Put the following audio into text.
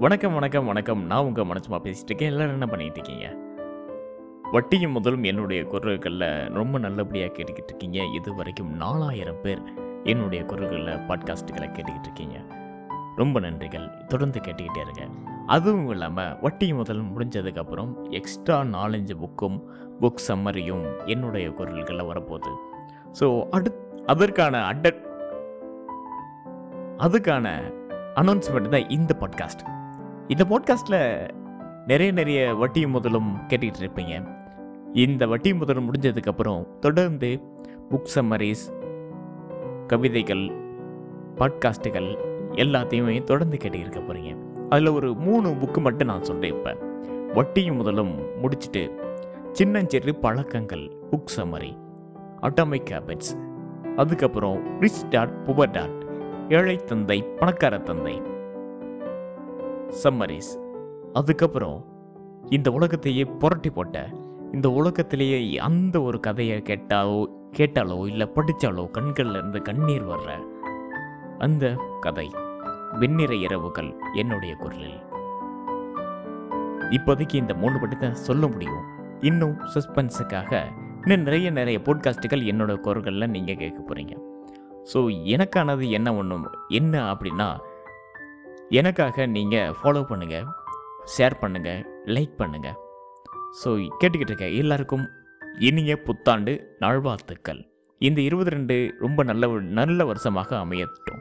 வணக்கம் வணக்கம் வணக்கம். நான் உங்கள் மனசுமா பேசிகிட்டு இருக்கேன். எல்லோரும் என்ன பண்ணிகிட்டு இருக்கீங்க? வட்டியும் முதலும் என்னுடைய குரல்களில் ரொம்ப நல்லபடியாக கேட்டுக்கிட்டு இருக்கீங்க. இது வரைக்கும் நாலாயிரம் பேர் என்னுடைய குரல்களில் பாட்காஸ்ட்டுகளை கேட்டுக்கிட்டு இருக்கீங்க. ரொம்ப நன்றிகள். தொடர்ந்து கேட்டுக்கிட்டே இருங்க. அதுவும் இல்லாமல் வட்டி முதல் முடிஞ்சதுக்கப்புறம் எக்ஸ்ட்ரா நாலஞ்சு புக்கும் புக் சம்மரியும் என்னுடைய குரல்களில் வரப்போகுது. ஸோ அடு அதற்கான அட்ட அதுக்கான அனௌன்ஸ்மெண்ட் தான் இந்த பாட்காஸ்ட் இந்த போட்காஸ்ட்டில் நிறைய நிறைய வட்டியும் முதலும் கேட்டுக்கிட்டு இருப்பீங்க. இந்த வட்டி முதலும் முடிஞ்சதுக்கப்புறம் தொடர்ந்து புக் சம்மரிஸ் கவிதைகள் பாட்காஸ்ட்டுகள் எல்லாத்தையுமே தொடர்ந்து கேட்டுக்கிட்டு இருக்க போகிறீங்க அதில் ஒரு மூணு புக்கு மட்டும் நான் சொல்கிறேன் இப்போ. வட்டியும் முதலும் முடிச்சுட்டு சின்னஞ்சிறு பழக்கங்கள் புக் சம்மரி அட்டாமிக் ஹேபிட்ஸ் அதுக்கப்புறம் ரிச் டாட் புவர் டாட் ஏழை தந்தை பணக்கார தந்தை சம்மரிஸ் அதுக்கப்புறம் இந்த உலகத்தையே புரட்டி போட்ட இந்த உலகத்திலேயே அந்த ஒரு கதையை கேட்டாலோ கேட்டாலோ இல்லை படித்தாலோ கண்கள்ல இருந்து கண்ணீர் வர்ற அந்த கதை வெண்ணிற இரவுகள் என்னுடைய குரலில். இப்போதைக்கு இந்த மூணு பற்றி சொல்ல முடியும். இன்னும் சஸ்பென்ஸுக்காக இன்னும் நிறைய நிறைய போட்காஸ்ட்டுகள் என்னோட குரல்களில் நீங்கள் கேட்க போகிறீங்க ஸோ எனக்கானது என்ன ஒன்று என்ன அப்படின்னா எனக்காக நீங்கள் ஃபாலோ பண்ணுங்கள் ஷேர் பண்ணுங்கள் லைக் பண்ணுங்கள் ஸோ கேட்டுக்கிட்டு இருக்க எல்லாருக்கும் இனிய புத்தாண்டு நல்வாழ்த்துக்கள். இந்த இருபது ரெண்டு ரொம்ப நல்ல நல்ல வருஷமாக அமையட்டும்.